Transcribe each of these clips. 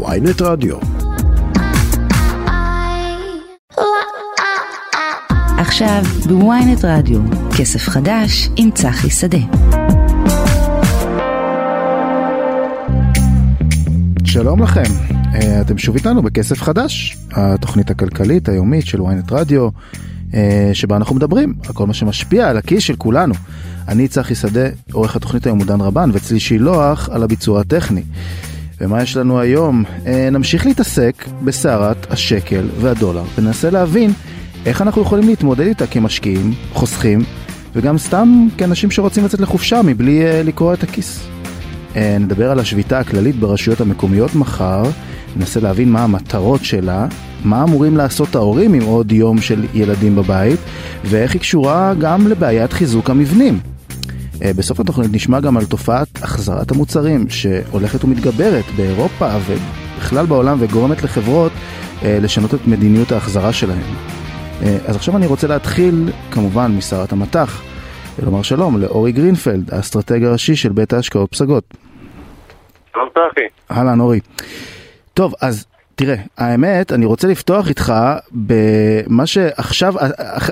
ויינט רדיו. עכשיו בוויינט רדיו, כסף חדש עם צחי שדה. שלום לכם, אה, אתם שוב איתנו בכסף חדש, התוכנית הכלכלית היומית של ynet רדיו, אה, שבה אנחנו מדברים על כל מה שמשפיע על הכיס של כולנו. אני צחי שדה, עורך התוכנית היום עודן רבן, ואצלי שילוח על הביצוע הטכני. ומה יש לנו היום? אה, נמשיך להתעסק בסערת השקל והדולר, וננסה להבין איך אנחנו יכולים להתמודד איתה כמשקיעים, חוסכים, וגם סתם כאנשים שרוצים לצאת לחופשה מבלי לקרוע את הכיס. נדבר על השביתה הכללית ברשויות המקומיות מחר, ננסה להבין מה המטרות שלה, מה אמורים לעשות ההורים עם עוד יום של ילדים בבית, ואיך היא קשורה גם לבעיית חיזוק המבנים. בסוף התוכנית נשמע גם על תופעת החזרת המוצרים שהולכת ומתגברת באירופה ובכלל בעולם וגורמת לחברות לשנות את מדיניות ההחזרה שלהם. אז עכשיו אני רוצה להתחיל כמובן משער המט"ח ולומר שלום לאורי גרינפלד, האסטרטג הראשי של בית ההשקעות פסגות. שלום צחי. אהלן אורי. טוב, אז תראה, האמת, אני רוצה לפתוח איתך במה שעכשיו,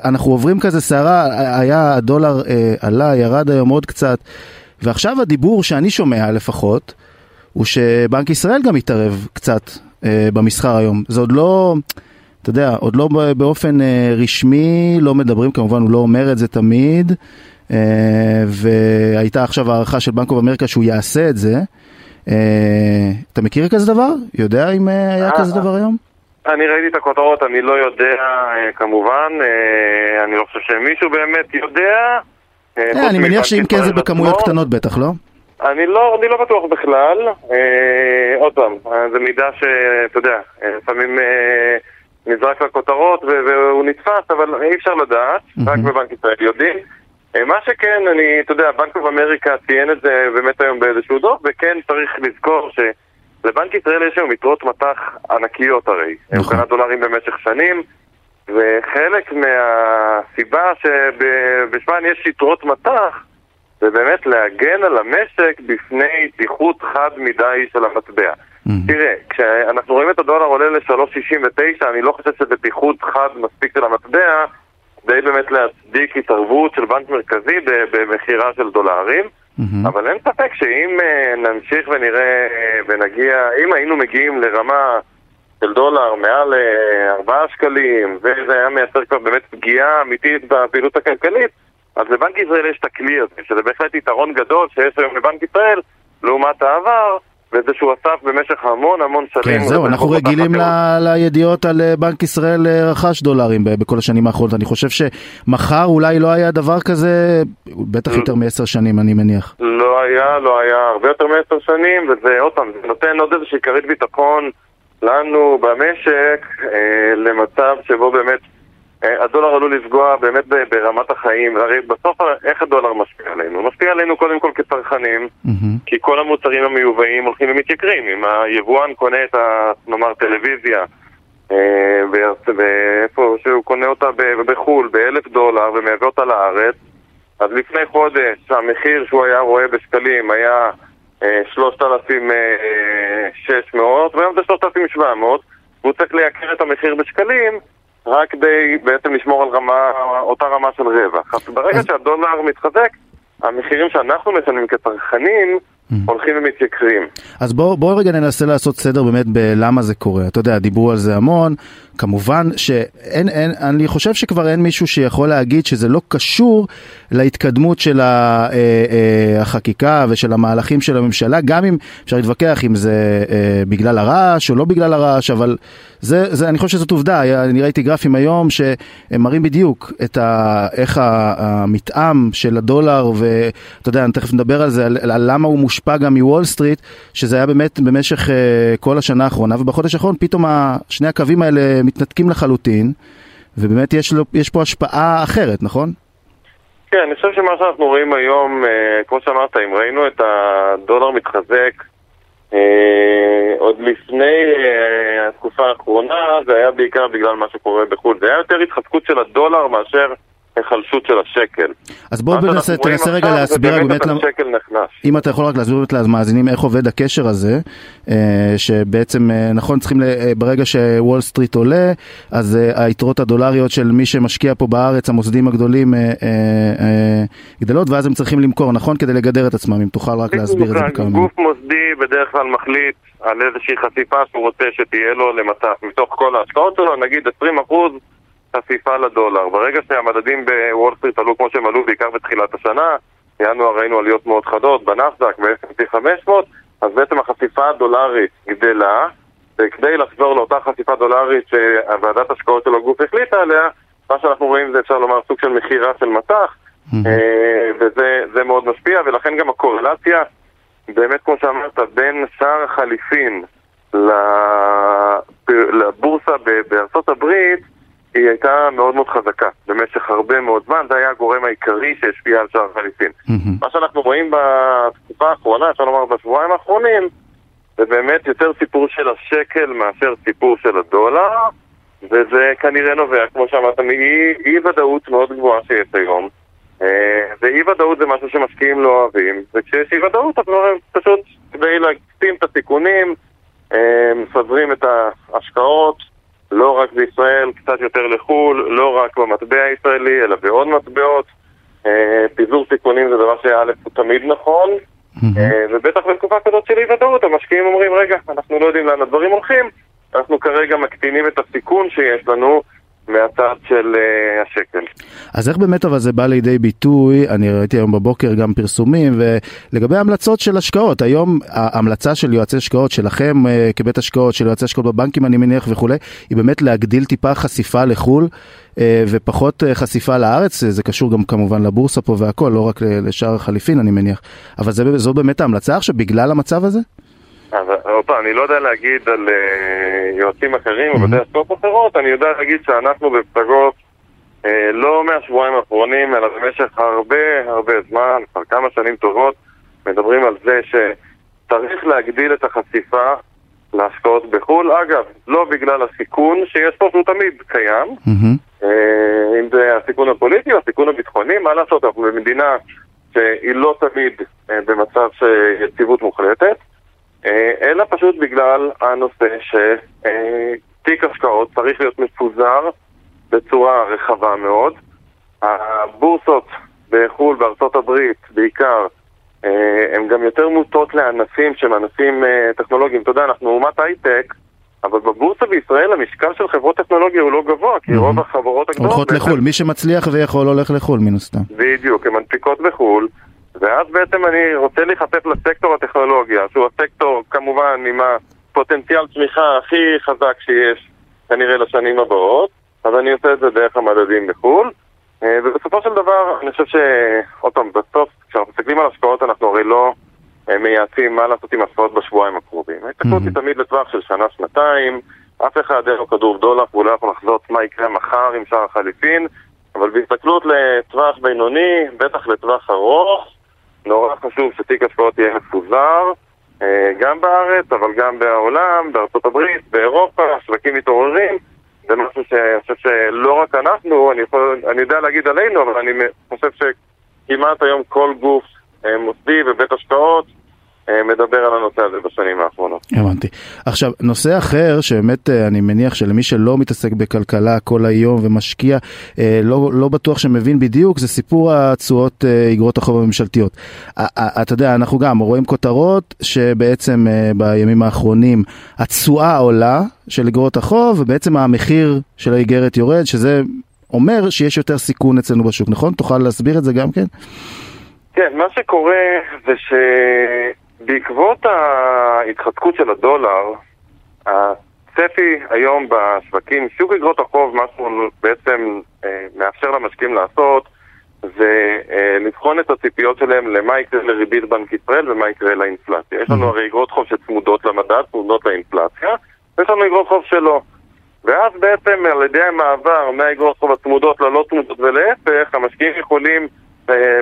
אנחנו עוברים כזה סערה, היה הדולר אה, עלה, ירד היום עוד קצת, ועכשיו הדיבור שאני שומע לפחות, הוא שבנק ישראל גם התערב קצת אה, במסחר היום. זה עוד לא, אתה יודע, עוד לא באופן אה, רשמי, לא מדברים, כמובן הוא לא אומר את זה תמיד, אה, והייתה עכשיו הערכה של בנק אוף אמריקה שהוא יעשה את זה. Uh, אתה מכיר כזה דבר? יודע אם uh, היה כזה דבר היום? אני ראיתי את הכותרות, אני לא יודע כמובן, אני לא חושב שמישהו באמת יודע. אני מניח שאם כן זה בכמויות קטנות בטח, לא? אני לא, אני לא בטוח בכלל, uh, עוד פעם, זה מידע שאתה יודע, לפעמים uh, נזרק לכותרות והוא נתפס, אבל אי אפשר לדעת, רק בבנק ישראל יודעים. מה שכן, אני, אתה יודע, בנק אוף אמריקה ציין את זה באמת היום באיזשהו דוח, וכן צריך לזכור שלבנק ישראל יש היום יתרות מטח ענקיות הרי. נכון. הוא קנה דולרים במשך שנים, וחלק מהסיבה שבשמן יש יתרות מטח, זה באמת להגן על המשק בפני פיחות חד מדי של המטבע. Mm-hmm. תראה, כשאנחנו רואים את הדולר עולה ל-3.69, אני לא חושב שזה פיחות חד מספיק של המטבע, כדי באמת להצדיק התערבות של בנק מרכזי במכירה של דולרים. Mm-hmm. אבל אין ספק שאם uh, נמשיך ונראה uh, ונגיע, אם היינו מגיעים לרמה של דולר מעל uh, 4 שקלים, וזה היה מייצר כבר באמת פגיעה אמיתית בפעילות הכלכלית, אז לבנק ישראל יש את הכלי הזה, שזה בהחלט יתרון גדול שיש היום לבנק ישראל לעומת העבר. וזה שהוא אסף במשך המון המון שנים. כן, זהו, אנחנו רגילים ל- לידיעות על בנק ישראל רכש דולרים בכל השנים האחרונות. אני חושב שמחר אולי לא היה דבר כזה, בטח יותר מעשר שנים, אני מניח. לא היה, לא היה הרבה יותר מעשר שנים, וזה עוד פעם, זה נותן עוד איזושהי כרית ביטחון לנו במשק, אה, למצב שבו באמת הדולר עלול לפגוע באמת ברמת החיים, הרי בסוף איך הדולר משפיע עלינו? הוא משפיע עלינו קודם כל כצרכנים, mm-hmm. כי כל המוצרים המיובאים הולכים ומתייקרים. אם היבואן קונה את ה... נאמר טלוויזיה, אה, ואיפה שהוא קונה אותה בחו"ל באלף דולר ומייבא אותה לארץ, אז לפני חודש המחיר שהוא היה רואה בשקלים היה 3,600 והיום זה 3,700 והוא צריך לייקר את המחיר בשקלים רק כדי בעצם לשמור על רמה, אותה רמה של רווח. אז ברגע שהדולר מתחזק, המחירים שאנחנו משלמים כצרכנים הולכים ומתייקרים. אז בואו בוא רגע ננסה לעשות סדר באמת בלמה זה קורה. אתה יודע, דיברו על זה המון, כמובן שאין, אין, אני חושב שכבר אין מישהו שיכול להגיד שזה לא קשור להתקדמות של החקיקה ושל המהלכים של הממשלה, גם אם אפשר להתווכח אם זה בגלל הרעש או לא בגלל הרעש, אבל זה, זה, אני חושב שזאת עובדה, אני ראיתי גרפים היום שהם מראים בדיוק את ה, איך המתאם של הדולר, ואתה יודע, אני תכף נדבר על זה, על, על למה הוא מושפע גם מוול סטריט, שזה היה באמת במשך כל השנה האחרונה, ובחודש האחרון פתאום שני הקווים האלה מתנתקים לחלוטין, ובאמת יש, לו, יש פה השפעה אחרת, נכון? כן, אני חושב שמה שאנחנו רואים היום, uh, כמו שאמרת, אם ראינו את הדולר מתחזק, Uh, עוד לפני uh, התקופה האחרונה זה היה בעיקר בגלל מה שקורה בחו"ל. זה היה יותר התחזקות של הדולר מאשר היחלשות של השקל. אז בואו ננסה, תנסה רגע להסביר באמת למה, אם אתה יכול רק להסביר באמת למאזינים איך עובד הקשר הזה, אה, שבעצם אה, נכון צריכים, אה, ברגע שוול סטריט עולה, אז היתרות הדולריות של מי שמשקיע פה בארץ, המוסדים הגדולים, גדלות, ואז הם צריכים למכור, נכון? כדי לגדר את עצמם, אם תוכל רק להסביר את זה בכמה מילים. גוף מוסדי בדרך כלל מחליט על איזושהי חשיפה שהוא רוצה שתהיה לו למטח מתוך כל ההשקעות שלו, נגיד 20 אחוז חשיפה לדולר. ברגע שהמדדים בוול סטריט עלו כמו שהם עלו בעיקר בתחילת השנה, ינואר ראינו עליות מאוד חדות בנסדק, ב-S&P 500, אז בעצם החשיפה הדולרית גדלה, וכדי לחזור לאותה חשיפה דולרית שהוועדת השקעות של הגוף החליטה עליה, מה שאנחנו רואים זה אפשר לומר סוג של מכירה של מטח, אה, וזה מאוד משפיע, ולכן גם הקורלציה, באמת כמו שאמרת, בין שער החליפין לבורסה בארצות הברית, היא הייתה מאוד מאוד חזקה במשך הרבה מאוד זמן, זה היה הגורם העיקרי שהשפיע על שער החליפין. Mm-hmm. מה שאנחנו רואים בתקופה האחרונה, אפשר לומר בשבועיים האחרונים, זה באמת יותר סיפור של השקל מאשר סיפור של הדולר, וזה כנראה נובע, כמו שאמרת, מאי ודאות מאוד גבוהה שיש היום. אה, ואי ודאות זה משהו שמשקיעים לא אוהבים, וכשיש אי ודאות אז פשוט כדי להקטין את הסיכונים, אה, מסדרים את ההשקעות לא רק בישראל, קצת יותר לחו"ל, לא רק במטבע הישראלי, אלא בעוד מטבעות. אה, פיזור סיכונים זה דבר שא' הוא תמיד נכון, אה, ובטח בתקופה כזאת של אי ודאות, המשקיעים אומרים, רגע, אנחנו לא יודעים לאן הדברים הולכים, אנחנו כרגע מקטינים את הסיכון שיש לנו. מהצד של uh, השקל. אז איך באמת אבל זה בא לידי ביטוי, אני ראיתי היום בבוקר גם פרסומים, ולגבי המלצות של השקעות, היום ההמלצה של יועצי השקעות שלכם uh, כבית השקעות, של יועצי השקעות בבנקים אני מניח וכולי, היא באמת להגדיל טיפה חשיפה לחו"ל uh, ופחות חשיפה לארץ, זה קשור גם כמובן לבורסה פה והכל, לא רק לשער החליפין אני מניח, אבל זה, זו באמת ההמלצה עכשיו בגלל המצב הזה? אז עוד פעם, אני לא יודע להגיד על uh, יועצים אחרים או בתי הספורט אחרות, אני יודע להגיד שאנחנו בפסגות uh, לא מהשבועיים האחרונים, אלא במשך הרבה הרבה זמן, כבר כמה שנים טובות, מדברים על זה שצריך להגדיל את החשיפה להשקעות בחו"ל. אגב, לא בגלל הסיכון שיש פה, שהוא תמיד קיים, mm-hmm. אם זה הסיכון הפוליטי או הסיכון הביטחוני, מה לעשות, אנחנו במדינה שהיא לא תמיד במצב של יציבות מוחלטת. אה, אלא פשוט בגלל הנושא שתיק השקעות צריך להיות מפוזר בצורה רחבה מאוד. הבורסות בחו"ל, בארצות הברית בעיקר, אה, הן גם יותר מוטות לענפים שהם ענפים אה, טכנולוגיים. אתה יודע, אנחנו אומת הייטק, אבל בבורסה בישראל המשקל של חברות טכנולוגיה הוא לא גבוה, כי רוב החברות הגדולות... הולכות לחו"ל, מי שמצליח ויכול הולך לחו"ל מן הסתם. בדיוק, הן מנפיקות בחו"ל. ואז בעצם אני רוצה להיחשף לסקטור הטכנולוגיה, שהוא הסקטור כמובן עם הפוטנציאל צמיחה הכי חזק שיש כנראה לשנים הבאות, אז אני עושה את זה דרך המדדים בחו"ל. אה, ובסופו של דבר, אני חושב ש... עוד פעם, בסוף, כשאנחנו מסתכלים על השקעות, אנחנו הרי לא אה, מייעצים מה לעשות עם השקעות בשבועיים הקרובים. ההסתכלות היא תמיד לטווח של שנה-שנתיים, אף אחד אין לו כדור דולר והוא לא יכול לחזות מה יקרה מחר עם שער החליפין, אבל בהסתכלות לטווח בינוני, בטח לטווח ארוך, נורא חשוב שתיק השקעות יהיה מפוזר, אה, גם בארץ, אבל גם בעולם, בארצות הברית, באירופה, שווקים מתעוררים. זה משהו שאני חושב שלא רק אנחנו, אני, יכול, אני יודע להגיד עלינו, אבל אני חושב שכמעט היום כל גוף אה, מוסדי ובית השקעות מדבר על הנושא הזה בשנים האחרונות. הבנתי. עכשיו, נושא אחר שבאמת אה, אני מניח שלמי שלא מתעסק בכלכלה כל היום ומשקיע, אה, לא, לא בטוח שמבין בדיוק, זה סיפור התשואות אגרות החוב הממשלתיות. אתה יודע, אנחנו גם רואים כותרות שבעצם בימים האחרונים התשואה עולה של אגרות החוב ובעצם המחיר של האיגרת יורד, שזה אומר שיש יותר סיכון אצלנו בשוק, נכון? תוכל להסביר את זה גם כן? כן, מה שקורה זה ש... בעקבות ההתחזקות של הדולר, הצפי היום בשווקים, שוק אגרות החוב, מה שהוא בעצם אה, מאפשר למשקיעים לעשות, זה אה, לבחון את הציפיות שלהם למה יקרה לריבית בנק ישראל ומה יקרה לאינפלציה. יש לנו הרי אגרות חוב שצמודות למדד, צמודות לאינפלציה, ויש לנו אגרות חוב שלא. ואז בעצם על ידי המעבר מהאגרות חוב הצמודות ללא צמודות ולהפך, המשקיעים יכולים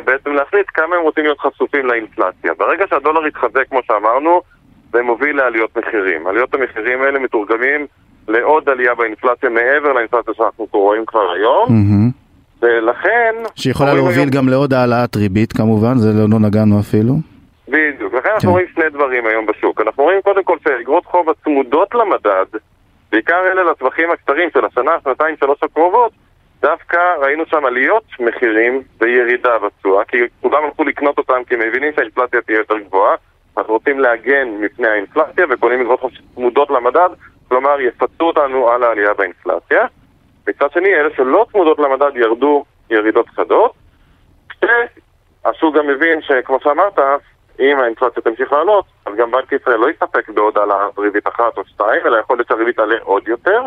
בעצם להחליט כמה הם רוצים להיות חשופים לאינפלציה. ברגע שהדולר יתחזק, כמו שאמרנו, זה מוביל לעליות מחירים. עליות המחירים האלה מתורגמים לעוד עלייה באינפלציה מעבר לאינפלציה שאנחנו רואים כבר היום. Mm-hmm. ולכן... שיכולה להוביל היום... גם לעוד העלאת ריבית כמובן, זה לא, לא נגענו אפילו. בדיוק, לכן אנחנו כן. רואים שני דברים היום בשוק. אנחנו רואים קודם כל שאגרות חוב הצמודות למדד, בעיקר אלה לטווחים הקצרים של השנה, שנתיים, שלוש הקרובות, דווקא ראינו שם עליות מחירים וירידה בתשואה, כי כולם הלכו לקנות אותם כי הם מבינים שהאינפלציה תהיה יותר גבוהה, אז רוצים להגן מפני האינפלציה וקונים אגרות חוב שצמודות למדד, כלומר יפצו אותנו על העלייה באינפלציה. מצד שני, אלה שלא צמודות למדד ירדו ירידות חדות, כשהשוק גם מבין שכמו שאמרת, אם האינפלציה תמשיך לעלות, אז גם בנק ישראל לא יסתפק בעוד העלאת ריבית אחת או שתיים, אלא יכול להיות שהריבית תעלה עוד יותר,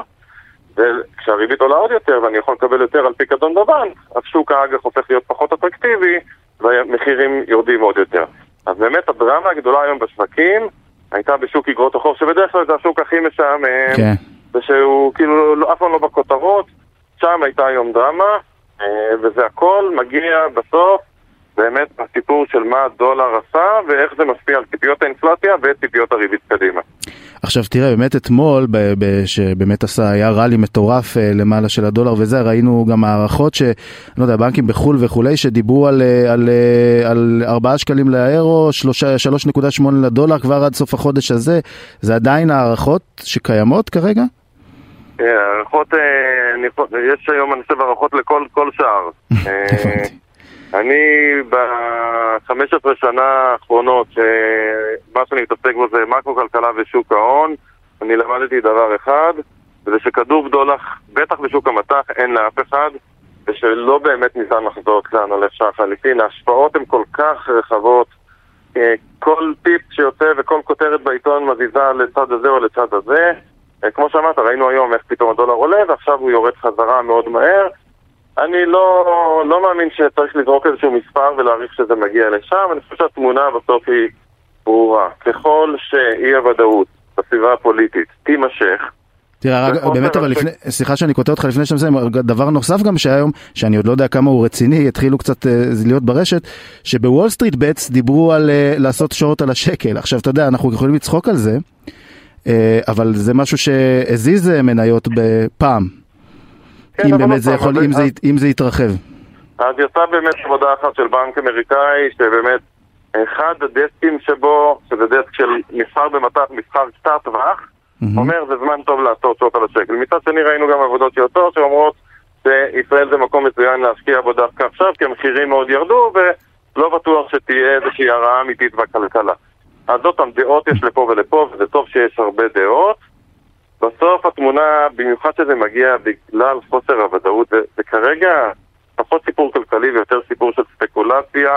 וכשהריבית עולה עוד יותר ואני יכול לקבל יותר על פיקדון בבנק, אז שוק האג"ח הופך להיות פחות אטרקטיבי והמחירים יורדים עוד יותר. אז באמת הדרמה הגדולה היום בשווקים הייתה בשוק אגרות החוב, שבדרך כלל זה השוק הכי משעמם, כן. ושהוא כאילו לא, אף פעם לא בכותרות, שם הייתה היום דרמה, אה, וזה הכל מגיע בסוף באמת הסיפור של מה הדולר עשה ואיך זה משפיע על ציפיות האינפלציה וציפיות הריבית קדימה. עכשיו תראה, באמת אתמול, שבאמת עשה, היה ראלי מטורף אה, למעלה של הדולר וזה, ראינו גם הערכות ש... לא יודע, בנקים בחו"ל וכולי, שדיברו על, אה, על, אה, על 4 שקלים לאירו, 3.8 לדולר כבר עד סוף החודש הזה, זה עדיין הערכות שקיימות כרגע? הערכות, יש היום אני חושב הערכות לכל שער. אני ב-15 שנה האחרונות, שמה שאני מתעסק בו זה מקרו-כלכלה ושוק ההון, אני למדתי דבר אחד, וזה שכדור בדולח, בטח בשוק המטח, אין לאף אחד, ושלא באמת ניתן לחזות לאן הולך שער חליפין. ההשפעות הן כל כך רחבות, אה, כל טיפ שיוצא וכל כותרת בעיתון מזיזה לצד הזה או לצד הזה. אה, כמו שאמרת, ראינו היום איך פתאום הדולר עולה ועכשיו הוא יורד חזרה מאוד מהר. אני לא, לא מאמין שצריך לזרוק איזשהו מספר ולהעריך שזה מגיע לשם, אני חושב שהתמונה בסוף היא ברורה. ככל שאי הוודאות בסביבה הפוליטית תימשך, תראה, רק, באמת אבל לפני, סליחה שאני קוטע אותך לפני שאתה מסיים, דבר נוסף גם שהיום, שאני עוד לא יודע כמה הוא רציני, התחילו קצת uh, להיות ברשת, שבוול סטריט בטס דיברו על uh, לעשות שורט על השקל. עכשיו, אתה יודע, אנחנו יכולים לצחוק על זה, uh, אבל זה משהו שהזיז מניות בפעם, אם באמת זה יכול, אם זה, אם זה יתרחב. אז יצאה באמת עבודה אחת של בנק אמריקאי, שבאמת אחד הדסקים שבו, שזה דסק של מסחר במטח, מסחר קצר טווח, mm-hmm. אומר זה זמן טוב לעשות שעות על השקל. מצד שני ראינו גם עבודות שיוצאות שאומרות שישראל זה מקום מצוין להשקיע בו דווקא עכשיו, כי המחירים מאוד ירדו ולא בטוח שתהיה איזושהי הרעה אמיתית בכלכלה. אז עוד פעם, דעות יש לפה ולפה, וזה טוב שיש הרבה דעות. בסוף התמונה, במיוחד שזה מגיע בגלל חוסר הוודאות, זה, זה כרגע פחות סיפור כלכלי ויותר סיפור של ספקולציה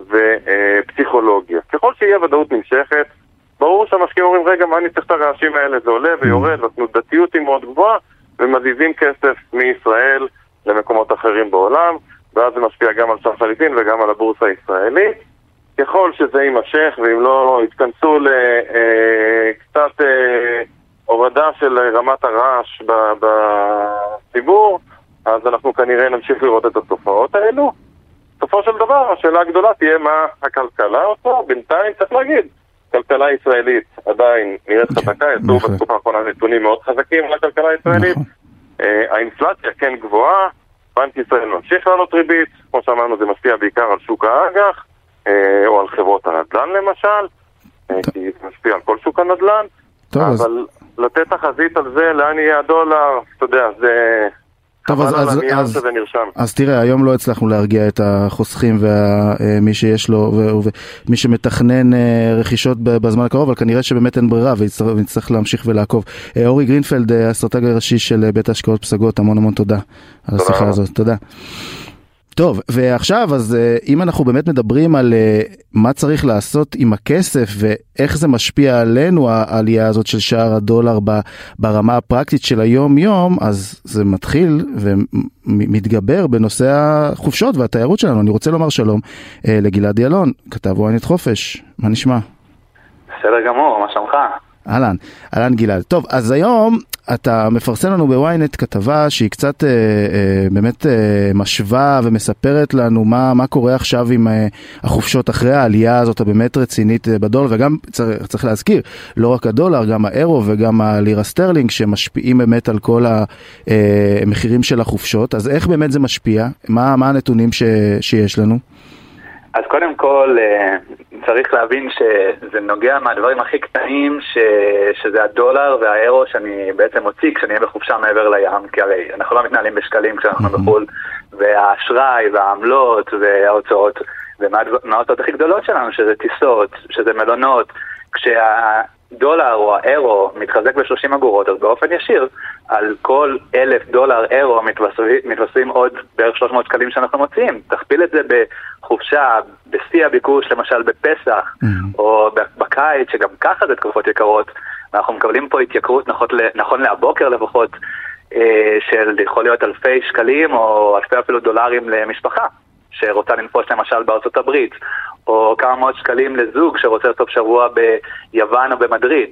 ופסיכולוגיה. ככל שאי הוודאות נמשכת, ברור שהמשקיעים אומרים, רגע, מה אני צריך את הרעשים האלה? זה עולה ויורד, והתנודתיות היא מאוד גבוהה, ומזיזים כסף מישראל למקומות אחרים בעולם, ואז זה משפיע גם על שער חליפין וגם על הבורסה הישראלית. ככל שזה יימשך, ואם לא יתכנסו לקצת... אה, הורדה של רמת הרעש בציבור, אז אנחנו כנראה נמשיך לראות את התופעות האלו. בסופו של דבר, השאלה הגדולה תהיה מה הכלכלה עושה. בינתיים צריך להגיד, כלכלה ישראלית עדיין נראית נכון, חזקה, יצאו נכון. בתקופה האחרונה נתונים מאוד חזקים על הכלכלה הישראלית. נכון. אה, האינפלציה כן גבוהה, בנק ישראל ממשיך לעלות ריבית, כמו שאמרנו זה משפיע בעיקר על שוק האג"ח, אה, או על חברות הנדל"ן למשל, אה, כי זה משפיע על כל שוק הנדל"ן. טוב, אבל אז... לתת תחזית על זה, לאן יהיה הדולר, אתה יודע, זה... טוב, אז, אז, אז, אז תראה, היום לא הצלחנו להרגיע את החוסכים ומי שיש לו ומי שמתכנן אה, רכישות בזמן הקרוב, אבל כנראה שבאמת אין ברירה ונצטרך להמשיך ולעקוב. אה, אורי גרינפלד, האסטרטג הראשי של בית ההשקעות פסגות, המון המון תודה על השיחה הזאת. תודה. טוב, ועכשיו, אז אה, אם אנחנו באמת מדברים על אה, מה צריך לעשות עם הכסף ואיך זה משפיע עלינו, העלייה הזאת של שער הדולר ברמה הפרקטית של היום-יום, אז זה מתחיל ומתגבר בנושא החופשות והתיירות שלנו. אני רוצה לומר שלום אה, לגלעד ילון, כתב ynet חופש, מה נשמע? בסדר גמור, מה שלומך? אהלן, אהלן גלעד. טוב, אז היום אתה מפרסם לנו בוויינט כתבה שהיא קצת אה, אה, באמת אה, משווה ומספרת לנו מה, מה קורה עכשיו עם אה, החופשות אחרי העלייה הזאת הבאמת רצינית אה, בדולר, וגם צריך, צריך להזכיר, לא רק הדולר, גם האירו וגם הלירה סטרלינג שמשפיעים באמת על כל המחירים אה, של החופשות. אז איך באמת זה משפיע? מה, מה הנתונים ש, שיש לנו? אז קודם כל, אה, צריך להבין שזה נוגע מהדברים הכי קטנים, ש... שזה הדולר והאירו שאני בעצם מוציא כשאני אהיה בחופשה מעבר לים, כי הרי אנחנו לא מתנהלים בשקלים כשאנחנו בחו"ל, והאשראי והעמלות וההוצאות, ומההוצאות הכי גדולות שלנו, שזה טיסות, שזה מלונות, כשה... דולר או האירו מתחזק ב-30 אגורות, אז באופן ישיר על כל אלף דולר אירו מתווספים עוד בערך 300 שקלים שאנחנו מוציאים. תכפיל את זה בחופשה, בשיא הביקוש, למשל בפסח, mm-hmm. או בקיץ, שגם ככה זה תקופות יקרות, ואנחנו מקבלים פה התייקרות נכון, נכון להבוקר לפחות, אה, של יכול להיות אלפי שקלים או אלפי אפילו דולרים למשפחה. שרוצה לנפוש למשל בארצות הברית, או כמה מאות שקלים לזוג שרוצה סוף שבוע ביוון או במדריד.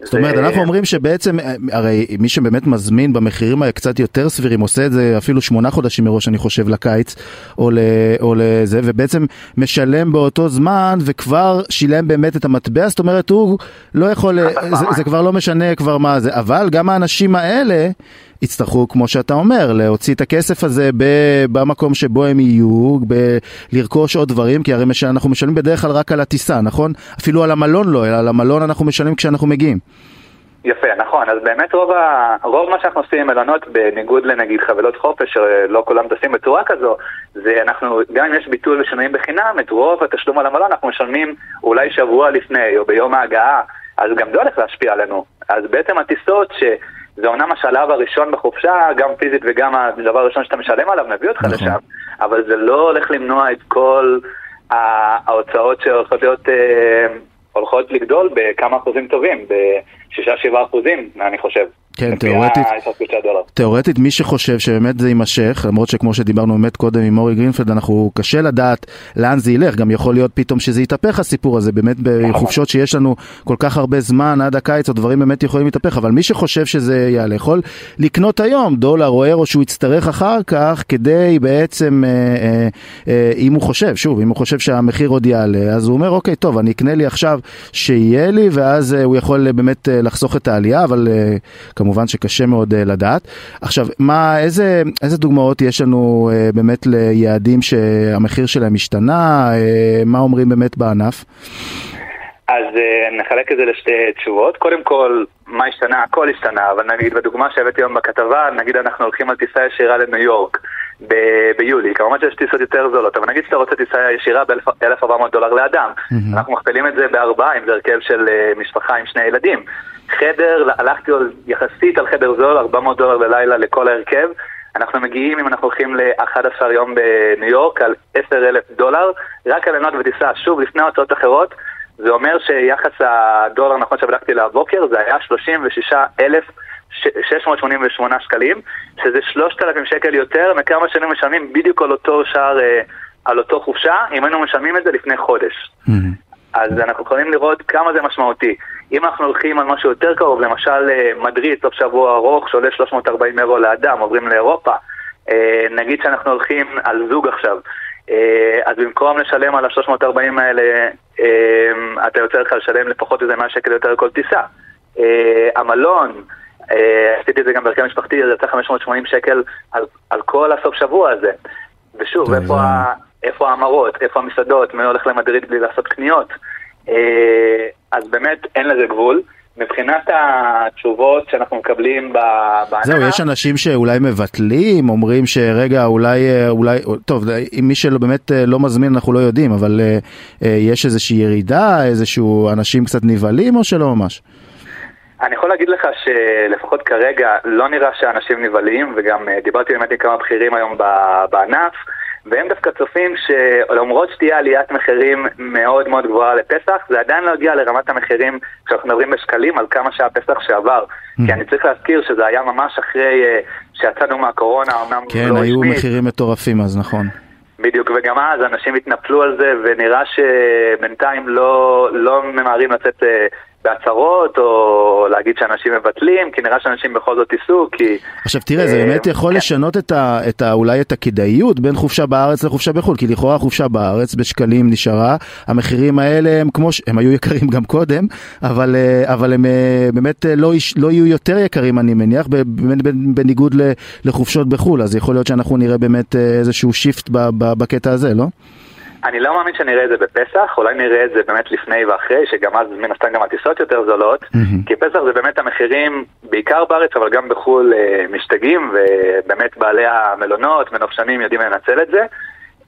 זאת אומרת, אנחנו אומרים שבעצם, הרי מי שבאמת מזמין במחירים הקצת יותר סבירים, עושה את זה אפילו שמונה חודשים מראש, אני חושב, לקיץ, או, ל, או לזה, ובעצם משלם באותו זמן, וכבר שילם באמת את המטבע, זאת אומרת, הוא לא יכול, זה, זה כבר לא משנה כבר מה זה, אבל גם האנשים האלה, יצטרכו, כמו שאתה אומר, להוציא את הכסף הזה במקום שבו הם יהיו, ב- לרכוש עוד דברים, כי הרי מש... אנחנו משלמים בדרך כלל רק על הטיסה, נכון? אפילו על המלון לא, אלא על המלון אנחנו משלמים כשאנחנו מגיעים. יפה, נכון. אז באמת רוב, ה... רוב מה שאנחנו עושים עם מלונות, בניגוד לנגיד חבילות חופש, שלא כולם טסים בצורה כזו, זה אנחנו, גם אם יש ביטול ושינויים בחינם, את רוב התשלום על המלון אנחנו משלמים אולי שבוע לפני, או ביום ההגעה, אז גם זה הולך להשפיע עלינו. אז בעצם הטיסות ש... זה אומנם השלב הראשון בחופשה, גם פיזית וגם הדבר הראשון שאתה משלם עליו, מביא אותך נכון. לשם, אבל זה לא הולך למנוע את כל ההוצאות שהולכות להיות, אה, הולכות לגדול בכמה אחוזים טובים, ב-6-7 אחוזים, אני חושב. כן, תיאורטית, תיאורטית מי שחושב שבאמת זה יימשך, למרות שכמו שדיברנו באמת קודם עם אורי גרינפלד, אנחנו קשה לדעת לאן זה ילך, גם יכול להיות פתאום שזה יתהפך הסיפור הזה, באמת בחופשות שיש לנו כל כך הרבה זמן עד הקיץ, או דברים באמת יכולים להתהפך, אבל מי שחושב שזה יעלה, יכול לקנות היום דולר או אירו שהוא יצטרך אחר כך, כדי בעצם, אה, אה, אה, אם הוא חושב, שוב, אם הוא חושב שהמחיר עוד יעלה, אז הוא אומר, אוקיי, טוב, אני אקנה לי עכשיו שיהיה לי, ואז הוא יכול באמת לחסוך את העלייה, אבל... כמובן שקשה מאוד uh, לדעת. עכשיו, מה, איזה, איזה דוגמאות יש לנו uh, באמת ליעדים שהמחיר שלהם השתנה? Uh, מה אומרים באמת בענף? אז uh, נחלק את זה לשתי תשובות. קודם כל, מה השתנה? הכל השתנה, אבל נגיד בדוגמה שהבאתי היום בכתבה, נגיד אנחנו הולכים על טיסה ישירה לניו יורק ב- ביולי, כמובן שיש טיסות יותר זולות, אבל נגיד שאתה רוצה טיסה ישירה ב-1,400 דולר לאדם, mm-hmm. אנחנו מכפילים את זה בארבעה, אם זה הרכב של uh, משפחה עם שני ילדים. חדר, הלכתי יחסית על חדר זול, 400 דולר ללילה לכל ההרכב. אנחנו מגיעים, אם אנחנו הולכים ל-11 יום בניו יורק, על 10,000 דולר, רק על עינות וטיסה. שוב, לפני הוצאות אחרות, זה אומר שיחס הדולר, נכון שבדקתי לבוקר, זה היה 36,688 שקלים, שזה 3,000 שקל יותר מכמה שהיינו משלמים בדיוק על אותו שער, אה, על אותו חופשה, אם היינו משלמים את זה לפני חודש. Mm-hmm. אז אנחנו יכולים לראות כמה זה משמעותי. אם אנחנו הולכים על משהו יותר קרוב, למשל אה, מדריד, סוף שבוע ארוך, שעולה 340 אירו לאדם, עוברים לאירופה, אה, נגיד שאנחנו הולכים על זוג עכשיו, אה, אז במקום לשלם על ה-340 האלה, אתה יוצא לך לשלם לפחות איזה 100 שקל יותר כל טיסה. המלון, עשיתי את זה גם בהרכב משפחתי, זה יצא 580 שקל על, על כל הסוף שבוע הזה. ושוב, איפה, ה, איפה ההמרות, איפה המסעדות, מי הולך למדריד בלי לעשות קניות. אה, אז באמת אין לזה גבול. מבחינת התשובות שאנחנו מקבלים בענף... זהו, יש אנשים שאולי מבטלים, אומרים שרגע, אולי, אה, אולי, טוב, אם מי שלא באמת אה, לא מזמין אנחנו לא יודעים, אבל יש איזושהי ירידה, איזשהו אנשים קצת נבהלים או שלא ממש? אני יכול להגיד לך שלפחות כרגע לא נראה שאנשים נבהלים, וגם דיברתי באמת עם כמה בכירים היום בענף. והם דווקא צופים שלמרות שתהיה עליית מחירים מאוד מאוד גבוהה לפסח, זה עדיין לא יגיע לרמת המחירים כשאנחנו מדברים בשקלים על כמה שעה פסח שעבר. Mm. כי אני צריך להזכיר שזה היה ממש אחרי uh, שיצאנו מהקורונה, אמנם כן, לא היו רשמית. מחירים מטורפים אז, נכון. בדיוק, וגם אז אנשים התנפלו על זה, ונראה שבינתיים לא, לא ממהרים לצאת uh, בהצהרות, או להגיד שאנשים מבטלים, כי נראה שאנשים בכל זאת ייסעו, כי... עכשיו תראה, זה באמת יכול כן. לשנות את ה, את ה, אולי את הכדאיות בין חופשה בארץ לחופשה בחו"ל, כי לכאורה חופשה בארץ בשקלים נשארה, המחירים האלה הם כמו, ש- הם היו יקרים גם קודם, אבל, אה, אבל הם אה, באמת אה, לא, לא יהיו יותר יקרים אני מניח, בניגוד לחופשות בחו"ל, אז יכול להיות שאנחנו נראה באמת אה, איזשהו שיפט בקטע הזה, לא? אני לא מאמין שנראה את זה בפסח, אולי נראה את זה באמת לפני ואחרי, שגם אז מן הסתם גם הטיסות יותר זולות, מהמם. כי פסח זה באמת המחירים, בעיקר בארץ, אבל גם בחו"ל אה, משתגעים, ובאמת בעלי המלונות, מנופשנים יודעים לנצל את זה.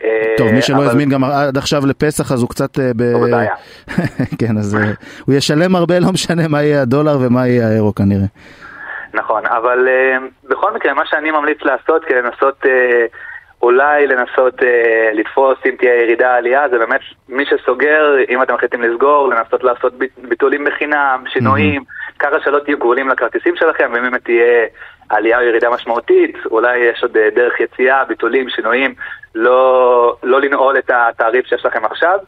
אה, טוב, מי שלא אבל- הזמין גם עד עכשיו לפסח אז הוא קצת... אה, ב... בבעיה. כן, אז הוא ישלם הרבה, לא משנה מה יהיה הדולר ומה יהיה האירו כנראה. נכון, אבל uh, בכל מקרה, מה שאני ממליץ לעשות, כדי לנסות, uh, אולי לנסות uh, לתפוס אם תהיה ירידה עלייה, זה באמת מי שסוגר, אם אתם מחליטים לסגור, לנסות לעשות ביט- ביטולים בחינם, שינויים, ככה שלא תהיו כבולים לכרטיסים שלכם, ואם באמת תהיה עלייה או ירידה משמעותית, אולי יש עוד uh, דרך יציאה, ביטולים, שינויים, לא, לא לנעול את התעריף שיש לכם עכשיו.